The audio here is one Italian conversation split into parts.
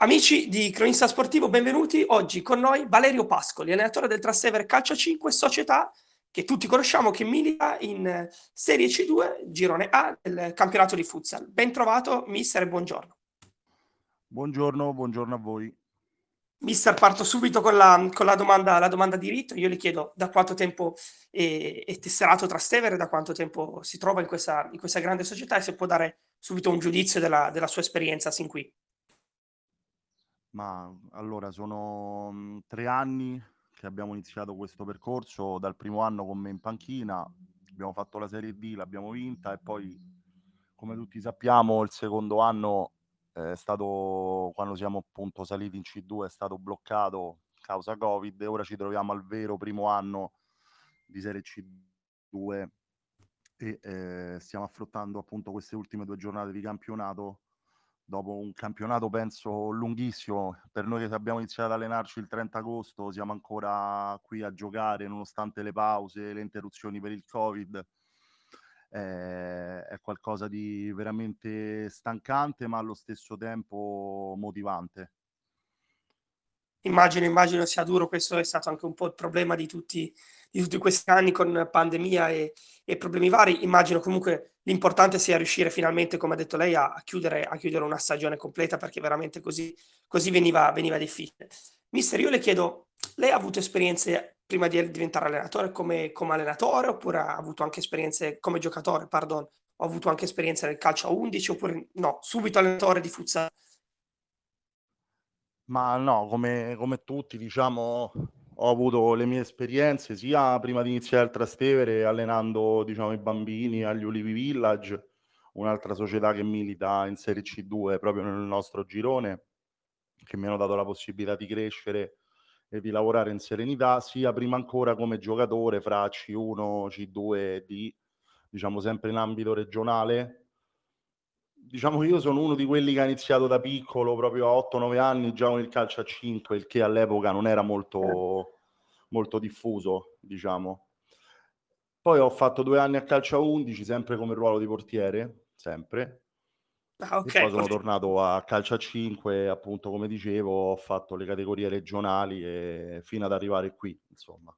Amici di Cronista Sportivo, benvenuti. Oggi con noi Valerio Pascoli, allenatore del Trastevere Calcio 5, società che tutti conosciamo che milita in Serie C2, girone A del campionato di futsal. Ben trovato, mister, e buongiorno. Buongiorno, buongiorno a voi. Mister, parto subito con la, con la, domanda, la domanda, di rito. Io le chiedo da quanto tempo è, è tesserato Trastevere, da quanto tempo si trova in questa, in questa, grande società e se può dare subito un giudizio della, della sua esperienza sin qui. Ma allora sono mhmm, tre anni che abbiamo iniziato questo percorso, dal primo anno con me in panchina, abbiamo fatto la Serie D, l'abbiamo vinta e poi, come tutti sappiamo, il secondo anno è stato, quando siamo appunto saliti in C2, è stato bloccato causa Covid e ora ci troviamo al vero primo anno di Serie C2 e eh, stiamo affrontando appunto queste ultime due giornate di campionato dopo un campionato penso lunghissimo, per noi che abbiamo iniziato ad allenarci il 30 agosto, siamo ancora qui a giocare nonostante le pause, le interruzioni per il Covid. Eh, è qualcosa di veramente stancante, ma allo stesso tempo motivante. Immagino, immagino sia duro, questo è stato anche un po' il problema di tutti, di tutti questi anni con pandemia e, e problemi vari. Immagino comunque l'importante sia riuscire finalmente, come ha detto lei, a, a, chiudere, a chiudere, una stagione completa perché veramente così, così veniva, veniva, difficile. Mister, io le chiedo, lei ha avuto esperienze prima di diventare allenatore come, come allenatore oppure ha avuto anche esperienze come giocatore, pardon, ho avuto anche esperienze nel calcio a 11 oppure no, subito allenatore di futsal? Ma no, come, come tutti, diciamo, ho avuto le mie esperienze sia prima di iniziare il Trastevere allenando diciamo, i bambini agli Ulivi Village, un'altra società che milita in Serie C2 proprio nel nostro girone, che mi hanno dato la possibilità di crescere e di lavorare in serenità, sia prima ancora come giocatore fra C1, C2 e D, diciamo sempre in ambito regionale. Diciamo che io sono uno di quelli che ha iniziato da piccolo, proprio a 8-9 anni, già con il calcio a 5, il che all'epoca non era molto, molto diffuso, diciamo. Poi ho fatto due anni a calcio a 11, sempre come ruolo di portiere, sempre. Ah, okay. poi sono tornato a calcio a 5, appunto, come dicevo, ho fatto le categorie regionali e fino ad arrivare qui, insomma.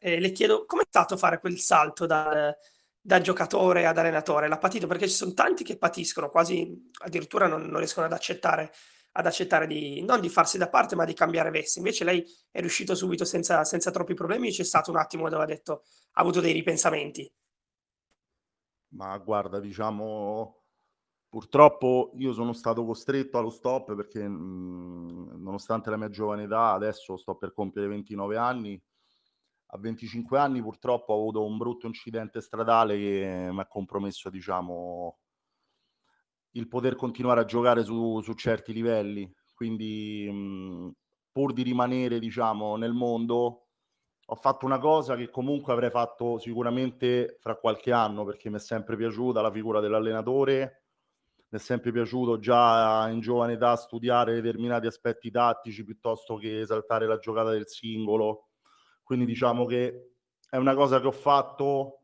Eh, le chiedo, com'è stato fare quel salto da, da giocatore ad allenatore? L'ha patito? Perché ci sono tanti che patiscono, quasi addirittura non, non riescono ad accettare ad accettare di non di farsi da parte, ma di cambiare veste. Invece lei è riuscito subito senza, senza troppi problemi. C'è stato un attimo dove ha detto ha avuto dei ripensamenti. Ma guarda, diciamo, purtroppo io sono stato costretto allo stop perché mh, mhmm, nonostante la mia giovane età, adesso sto per compiere 29 anni. A 25 anni purtroppo ho avuto un brutto incidente stradale che mi ha compromesso, diciamo, il poter continuare a giocare su, su certi livelli. Quindi, mh, pur di rimanere, diciamo, nel mondo, ho fatto una cosa che comunque avrei fatto sicuramente fra qualche anno, perché mi è sempre piaciuta la figura dell'allenatore, mi è sempre piaciuto già in giovane età studiare determinati aspetti tattici piuttosto che esaltare la giocata del singolo. Quindi diciamo che è una cosa che ho fatto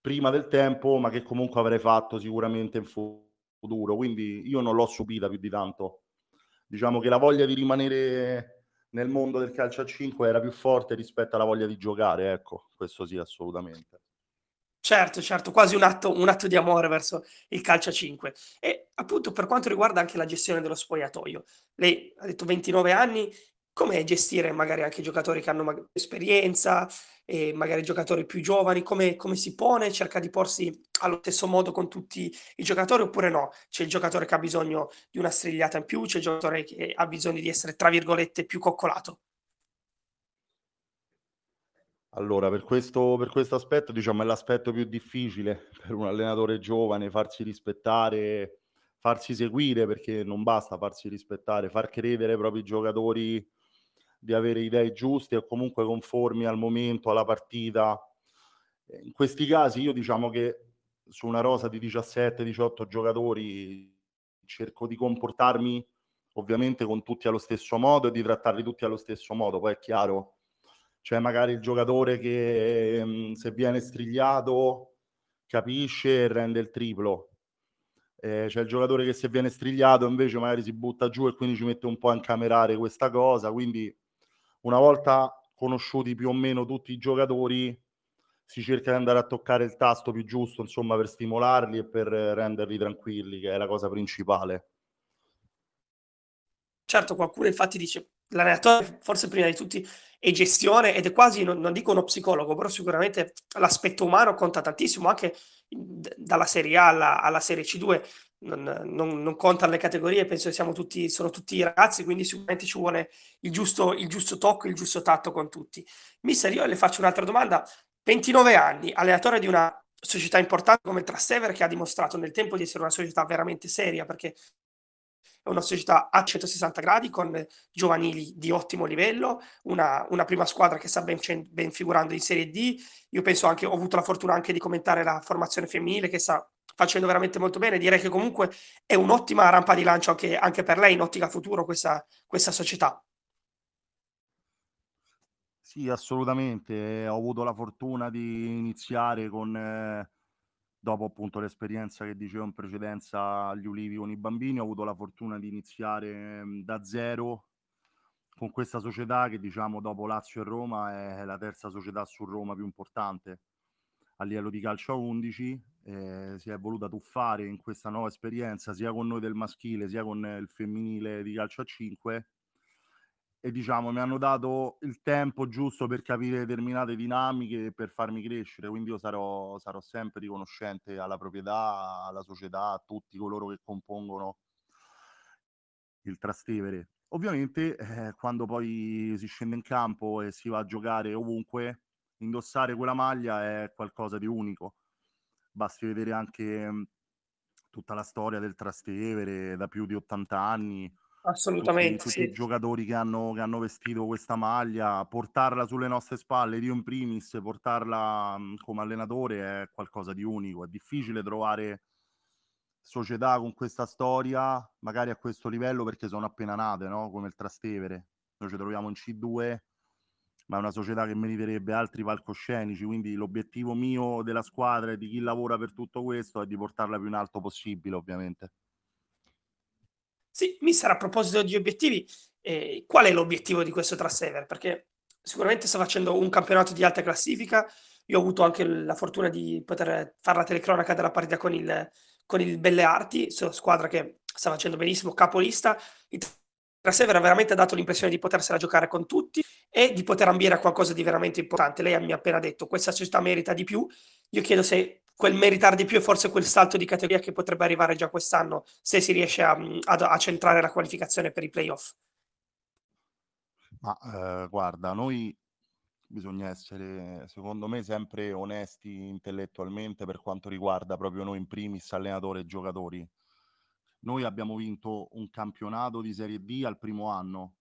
prima del tempo, ma che comunque avrei fatto sicuramente in futuro futuro, quindi io non l'ho subita più di tanto. Diciamo che la voglia di rimanere nel mondo del calcio a 5 era più forte rispetto alla voglia di giocare, ecco, questo sì, assolutamente. Certo, certo, quasi un atto, un atto di amore verso il calcio a 5. E appunto per quanto riguarda anche la gestione dello spogliatoio, lei ha detto 29 anni, come gestire magari anche giocatori che hanno esperienza, e magari giocatori più giovani, come, come si pone, cerca di porsi allo stesso modo con tutti i giocatori oppure no? C'è il giocatore che ha bisogno di una strigliata in più, c'è il giocatore che ha bisogno di essere, tra virgolette, più coccolato. Allora, per questo, per questo aspetto, diciamo, è l'aspetto più difficile per un allenatore giovane, farsi rispettare, farsi seguire, perché non basta farsi rispettare, far credere ai propri giocatori di avere idee giuste o comunque conformi al momento, alla partita. In questi casi io diciamo che su una rosa di 17-18 giocatori cerco di comportarmi ovviamente con tutti allo stesso modo e di trattarli tutti allo stesso modo. Poi è chiaro, c'è magari il giocatore che mh, se viene strigliato capisce e rende il triplo. eh, c'è il giocatore che se viene strigliato invece magari si butta giù e quindi ci mette un po' a incamerare questa cosa, quindi una volta conosciuti più o meno tutti i giocatori si cerca di andare a toccare il tasto più giusto, insomma, per stimolarli e per renderli tranquilli, che è la cosa principale. Certo, qualcuno infatti dice l'allenatore forse prima di tutti è gestione ed è quasi, non, non dico uno psicologo, però sicuramente l'aspetto umano conta tantissimo anche dalla Serie A alla, alla Serie C2 non, non, non, contano le categorie, penso che siamo tutti, sono tutti ragazzi, quindi sicuramente ci vuole il giusto, il giusto tocco, il giusto tatto con tutti. Mister, io le faccio un'altra domanda. 29 anni, allenatore di una società importante come Trastevere che ha dimostrato nel tempo di essere una società veramente seria perché è una società a 160 gradi con giovanili di ottimo livello, una, una prima squadra che sta ben, ben, figurando in Serie D. Io penso anche, ho avuto la fortuna anche di commentare la formazione femminile che sta facendo veramente molto bene. Direi che comunque è un'ottima rampa di lancio anche, anche per lei in ottica futuro questa, questa società. Sì, assolutamente. Ho avuto la fortuna di iniziare con... Eh dopo appunto l'esperienza che dicevo in precedenza agli ulivi con i bambini, ho avuto la fortuna di iniziare mhmm, da zero con questa società che diciamo dopo Lazio e Roma è la terza società su Roma più importante a livello di calcio a 11. Eh, si è voluta tuffare in questa nuova esperienza sia con noi del maschile sia con il femminile di calcio a 5 e diciamo mi hanno dato il tempo giusto per capire determinate dinamiche e per farmi crescere, quindi io sarò, sarò sempre riconoscente alla proprietà, alla società, a tutti coloro che compongono il Trastevere. Ovviamente eh, quando poi si scende in campo e si va a giocare ovunque, indossare quella maglia è qualcosa di unico. Basti vedere anche mh, tutta la storia del Trastevere da più di 80 anni, Assolutamente, tutti, tutti i giocatori che hanno, che hanno, vestito questa maglia, portarla sulle nostre spalle, io in primis, portarla mhmm, come allenatore è qualcosa di unico. È difficile trovare società con questa storia, magari a questo livello, perché sono appena nate, no? come il Trastevere. Noi ci troviamo in C2, ma è una società che meriterebbe altri palcoscenici, quindi l'obiettivo mio della squadra e di chi lavora per tutto questo è di portarla più in alto possibile, ovviamente. Sì, mister, a proposito di obiettivi, eh, qual è l'obiettivo di questo Trastevere? Perché sicuramente sta facendo un campionato di alta classifica. Io ho avuto anche la fortuna di poter fare la telecronaca della partita con il, con il Belle Arti, squadra che sta facendo benissimo, capolista. Il Trastevere ha veramente dato l'impressione di potersela giocare con tutti e di poter ambire a qualcosa di veramente importante. Lei mi ha appena detto questa società merita di più. Io chiedo se quel meritare di più e forse quel salto di categoria che potrebbe arrivare già quest'anno se si riesce a, a, a centrare la qualificazione per i playoff. Ma eh, guarda, noi bisogna essere, secondo me, sempre onesti intellettualmente per quanto riguarda proprio noi in primis, allenatori e giocatori. Noi abbiamo vinto un campionato di Serie D al primo anno.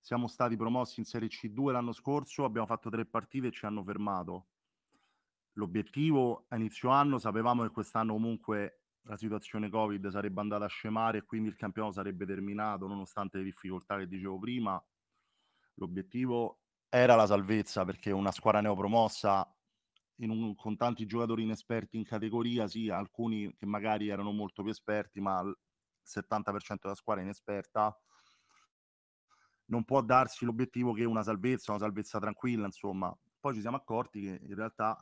Siamo stati promossi in Serie C2 l'anno scorso, abbiamo fatto tre partite e ci hanno fermato l'obiettivo a inizio anno, sapevamo che quest'anno comunque la situazione Covid sarebbe andata a scemare e quindi il campionato sarebbe terminato nonostante le difficoltà che dicevo prima. L'obiettivo era la salvezza perché una squadra neopromossa un, con tanti giocatori inesperti in categoria, sì, alcuni che magari erano molto più esperti, ma il 70% della squadra inesperta non può darsi l'obiettivo che una salvezza, una salvezza tranquilla, insomma. Poi ci siamo accorti che in realtà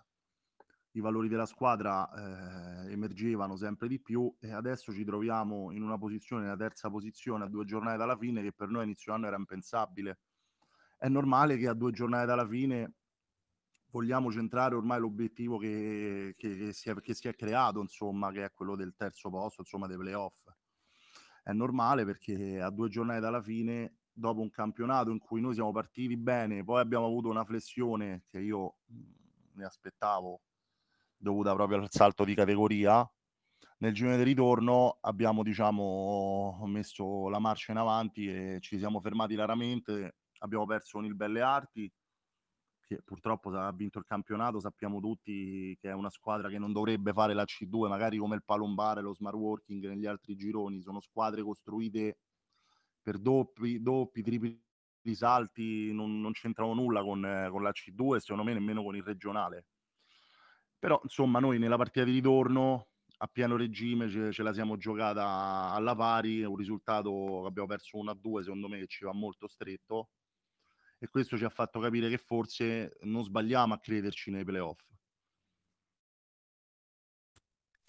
i valori della squadra eh, emergevano sempre di più e adesso ci troviamo in una posizione, nella terza posizione a due giornate dalla fine che per noi inizio anno era impensabile. È normale che a due giornate dalla fine vogliamo centrare ormai l'obiettivo che, che, che, si, è, che si è creato, insomma, che è quello del terzo posto, insomma, dei playoff. È normale perché a due giornate dalla fine, dopo un campionato in cui noi siamo partiti bene, poi abbiamo avuto una flessione che io ne aspettavo dovuta proprio al salto di categoria. Nel girone di ritorno abbiamo diciamo, messo la marcia in avanti e ci siamo fermati raramente. Abbiamo perso con il Belle Arti, che purtroppo ha vinto il campionato. Sappiamo tutti che è una squadra che non dovrebbe fare la C2, magari come il Palombare, lo Smart Working negli altri gironi. Sono squadre costruite per doppi, doppi tripli salti, non, non c'entrano nulla con, con la C2 secondo me nemmeno con il regionale però, insomma, noi nella partita di ritorno a pieno regime ce, ce, la siamo giocata alla pari, un risultato che abbiamo perso 1-2 secondo me che ci va molto stretto e questo ci ha fatto capire che forse non sbagliamo a crederci nei playoff.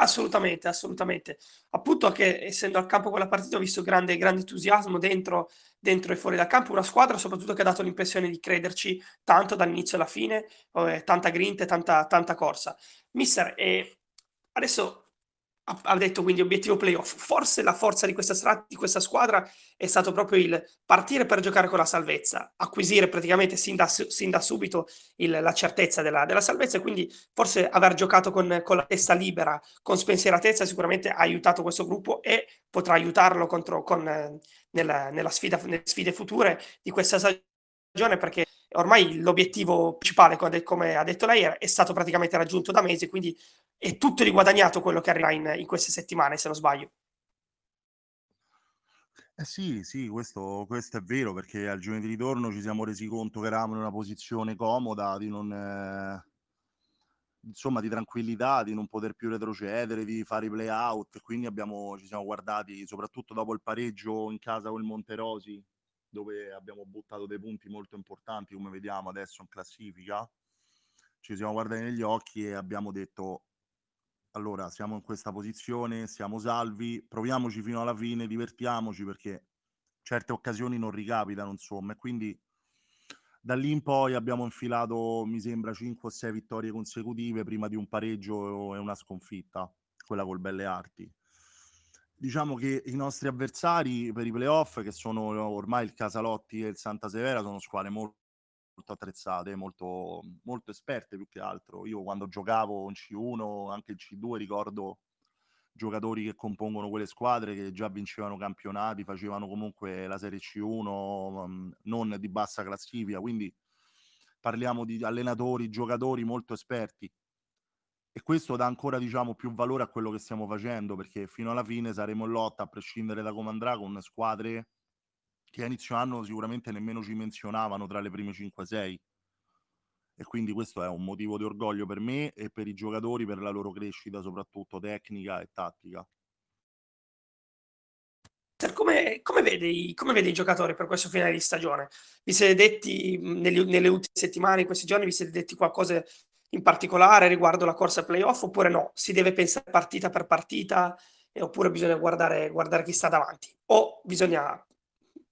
Assolutamente, assolutamente. Appunto che essendo al campo quella partita ho visto grande, grande entusiasmo dentro, dentro, e fuori dal campo, una squadra soprattutto che ha dato l'impressione di crederci tanto dall'inizio alla fine, eh, tanta grinta e tanta, tanta corsa. Mister, eh, adesso ha detto quindi obiettivo playoff. Forse la forza di questa, stra- di questa, squadra è stato proprio il partire per giocare con la salvezza, acquisire praticamente sin da, sin da subito il, la certezza della, della, salvezza e quindi forse aver giocato con, con, la testa libera, con spensieratezza sicuramente ha aiutato questo gruppo e potrà aiutarlo contro, con, nella, nella sfida, nelle sfide future di questa stagione perché ormai l'obiettivo principale, come ha detto lei, è stato praticamente raggiunto da mesi, quindi è tutto riguadagnato quello che arriva in, in queste settimane, se non sbaglio. Eh sì, sì, questo, questo, è vero perché al giorno di ritorno ci siamo resi conto che eravamo in una posizione comoda, di non, eh, insomma, di tranquillità, di non poter più retrocedere, di fare i play out. Quindi abbiamo, ci siamo guardati, soprattutto dopo il pareggio in casa con il Monterosi, dove abbiamo buttato dei punti molto importanti, come vediamo adesso in classifica. Ci siamo guardati negli occhi e abbiamo detto allora siamo in questa posizione, siamo salvi, proviamoci fino alla fine, divertiamoci perché certe occasioni non ricapitano, insomma, e quindi da lì in poi abbiamo infilato, mi sembra, 5 o 6 vittorie consecutive prima di un pareggio e una sconfitta, quella col Belle Arti. Diciamo che i nostri avversari per i playoff, che sono ormai il Casalotti e il Santa Severa, sono squadre molto molto attrezzate, molto, molto esperte più che altro. Io quando giocavo in C1, anche in C2, ricordo giocatori che compongono quelle squadre che già vincevano campionati, facevano comunque la Serie C1 mm, non di bassa classifica, quindi parliamo di allenatori, giocatori molto esperti e questo dà ancora diciamo più valore a quello che stiamo facendo perché fino alla fine saremo in lotta a prescindere da come andrà con squadre che a inizio anno sicuramente nemmeno ci menzionavano tra le prime 5-6 e quindi questo è un motivo di orgoglio per me e per i giocatori per la loro crescita soprattutto tecnica e tattica. Come, come, vede come, vede i, giocatori per questo finale di stagione? Vi siete detti nelle, nelle ultime settimane, in questi giorni, vi siete detti qualcosa in particolare riguardo la corsa playoff oppure no? Si deve pensare partita per partita oppure bisogna guardare, guardare chi sta davanti? O bisogna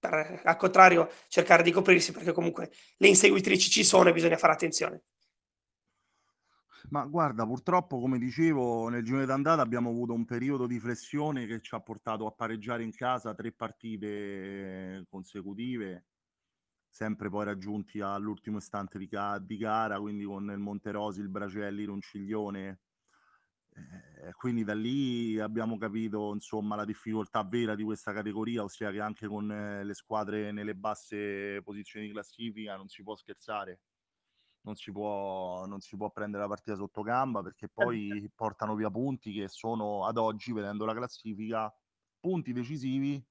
per, al contrario cercare di coprirsi perché comunque le inseguitrici ci sono e bisogna fare attenzione. Ma guarda, purtroppo, come dicevo, nel girone d'andata abbiamo avuto un periodo di flessione che ci ha portato a pareggiare in casa tre partite consecutive, sempre poi raggiunti all'ultimo istante di, ca- di gara, quindi con il Monterosi, il Bracelli, Ronciglione eh, quindi da lì abbiamo capito insomma la difficoltà vera di questa categoria, ossia che anche con eh, le squadre nelle basse posizioni di classifica non si può scherzare, non si può, non si può prendere la partita sotto gamba perché poi portano via punti che sono ad oggi, vedendo la classifica, punti decisivi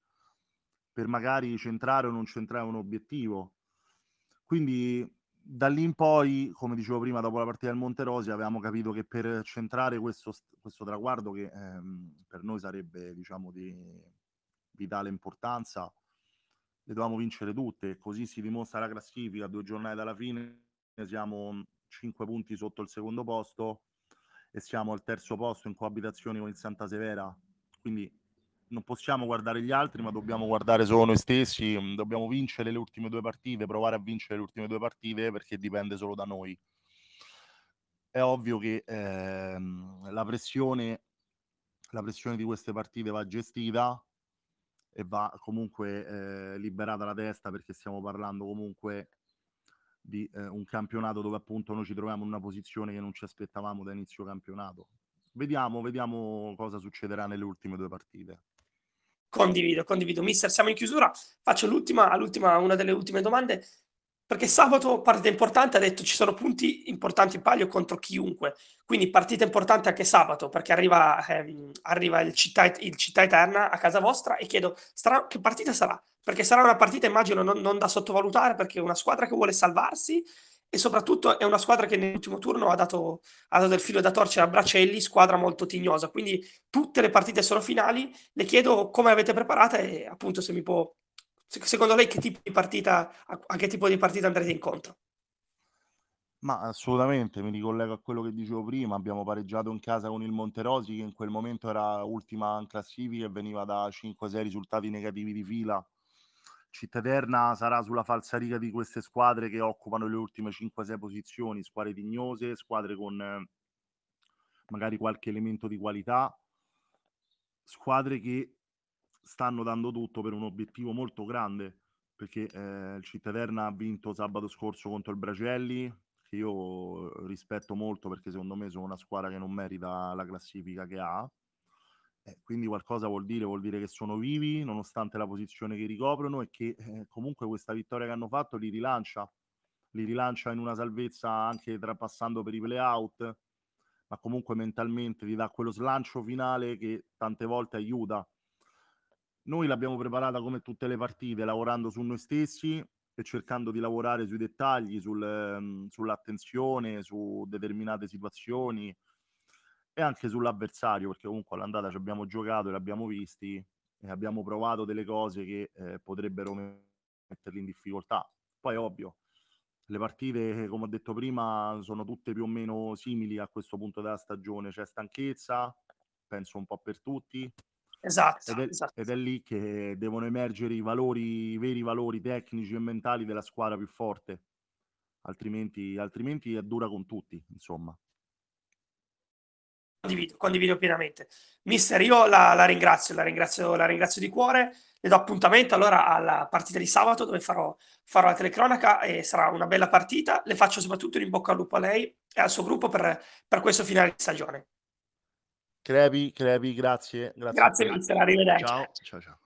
per magari centrare o non centrare un obiettivo. Quindi da lì in poi, come dicevo prima, dopo la partita del Monterosi, avevamo capito che per centrare questo, questo traguardo, che ehm, per noi sarebbe diciamo di vitale importanza, le dovevamo vincere tutte. Così si dimostra la classifica, due giornate dalla fine, siamo 5 punti sotto il secondo posto e siamo al terzo posto in coabitazione con il Santa Severa. Quindi non possiamo guardare gli altri, ma dobbiamo guardare solo noi stessi, mm, dobbiamo vincere le ultime due partite, provare a vincere le ultime due partite perché dipende solo da noi. È ovvio che ehm, la, pressione, la pressione di queste partite va gestita e va comunque eh, liberata la testa perché stiamo parlando comunque di eh, un campionato dove appunto noi ci troviamo in una posizione che non ci aspettavamo da inizio campionato. Vediamo, vediamo cosa succederà nelle ultime due partite. Condivido, condivido. Mister, siamo in chiusura. Faccio l'ultima, l'ultima, una delle ultime domande. Perché sabato, partita importante, ha detto ci sono punti importanti in palio contro chiunque. Quindi partita importante anche sabato, perché arriva, ehm, arriva il, città, il, città, Eterna a casa vostra e chiedo sarà, che partita sarà? Perché sarà una partita, immagino, non, non da sottovalutare, perché è una squadra che vuole salvarsi e soprattutto è una squadra che nell'ultimo turno ha dato, ha dato il filo da torcere a Bracelli, squadra molto tignosa, quindi tutte le partite sono finali, le chiedo come avete preparata e appunto se mi può, secondo lei che tipo di partita, a che tipo di partita andrete incontro? Ma assolutamente, mi ricollego a quello che dicevo prima, abbiamo pareggiato in casa con il Monterosi che in quel momento era ultima in classifica e veniva da 5-6 risultati negativi di fila Cittadella sarà sulla falsariga di queste squadre che occupano le ultime 5-6 posizioni, squadre dignose, squadre con eh, magari qualche elemento di qualità, squadre che stanno dando tutto per un obiettivo molto grande, perché eh, il Cittadella ha vinto sabato scorso contro il Bracelli, che io rispetto molto perché secondo me sono una squadra che non merita la classifica che ha eh, quindi qualcosa vuol dire, vuol dire che sono vivi nonostante la posizione che ricoprono e che eh, comunque questa vittoria che hanno fatto li rilancia, li rilancia in una salvezza anche trapassando per i play-out, ma comunque mentalmente ti dà quello slancio finale che tante volte aiuta. Noi l'abbiamo preparata come tutte le partite, lavorando su noi stessi e cercando di lavorare sui dettagli, sul, um, sull'attenzione, su determinate situazioni, e anche sull'avversario, perché comunque all'andata ci abbiamo giocato e l'abbiamo visti e abbiamo provato delle cose che eh, potrebbero metterli in difficoltà. Poi ovvio, le partite, come ho detto prima, sono tutte più o meno simili a questo punto della stagione. C'è stanchezza, penso un po' per tutti. Esatto ed, è, esatto. ed è lì che devono emergere i valori, i veri valori tecnici e mentali della squadra più forte. Altrimenti, altrimenti è dura con tutti, insomma. Condivido, condivido pienamente. Mister, io la, la, ringrazio, la ringrazio, la ringrazio di cuore. Le do appuntamento allora alla partita di sabato dove farò, farò la telecronaca e sarà una bella partita. Le faccio soprattutto in bocca al lupo a lei e al suo gruppo per, per questo finale di stagione. Crepi, crepi, grazie. Grazie, grazie mister, arrivederci. Ciao, ciao, ciao.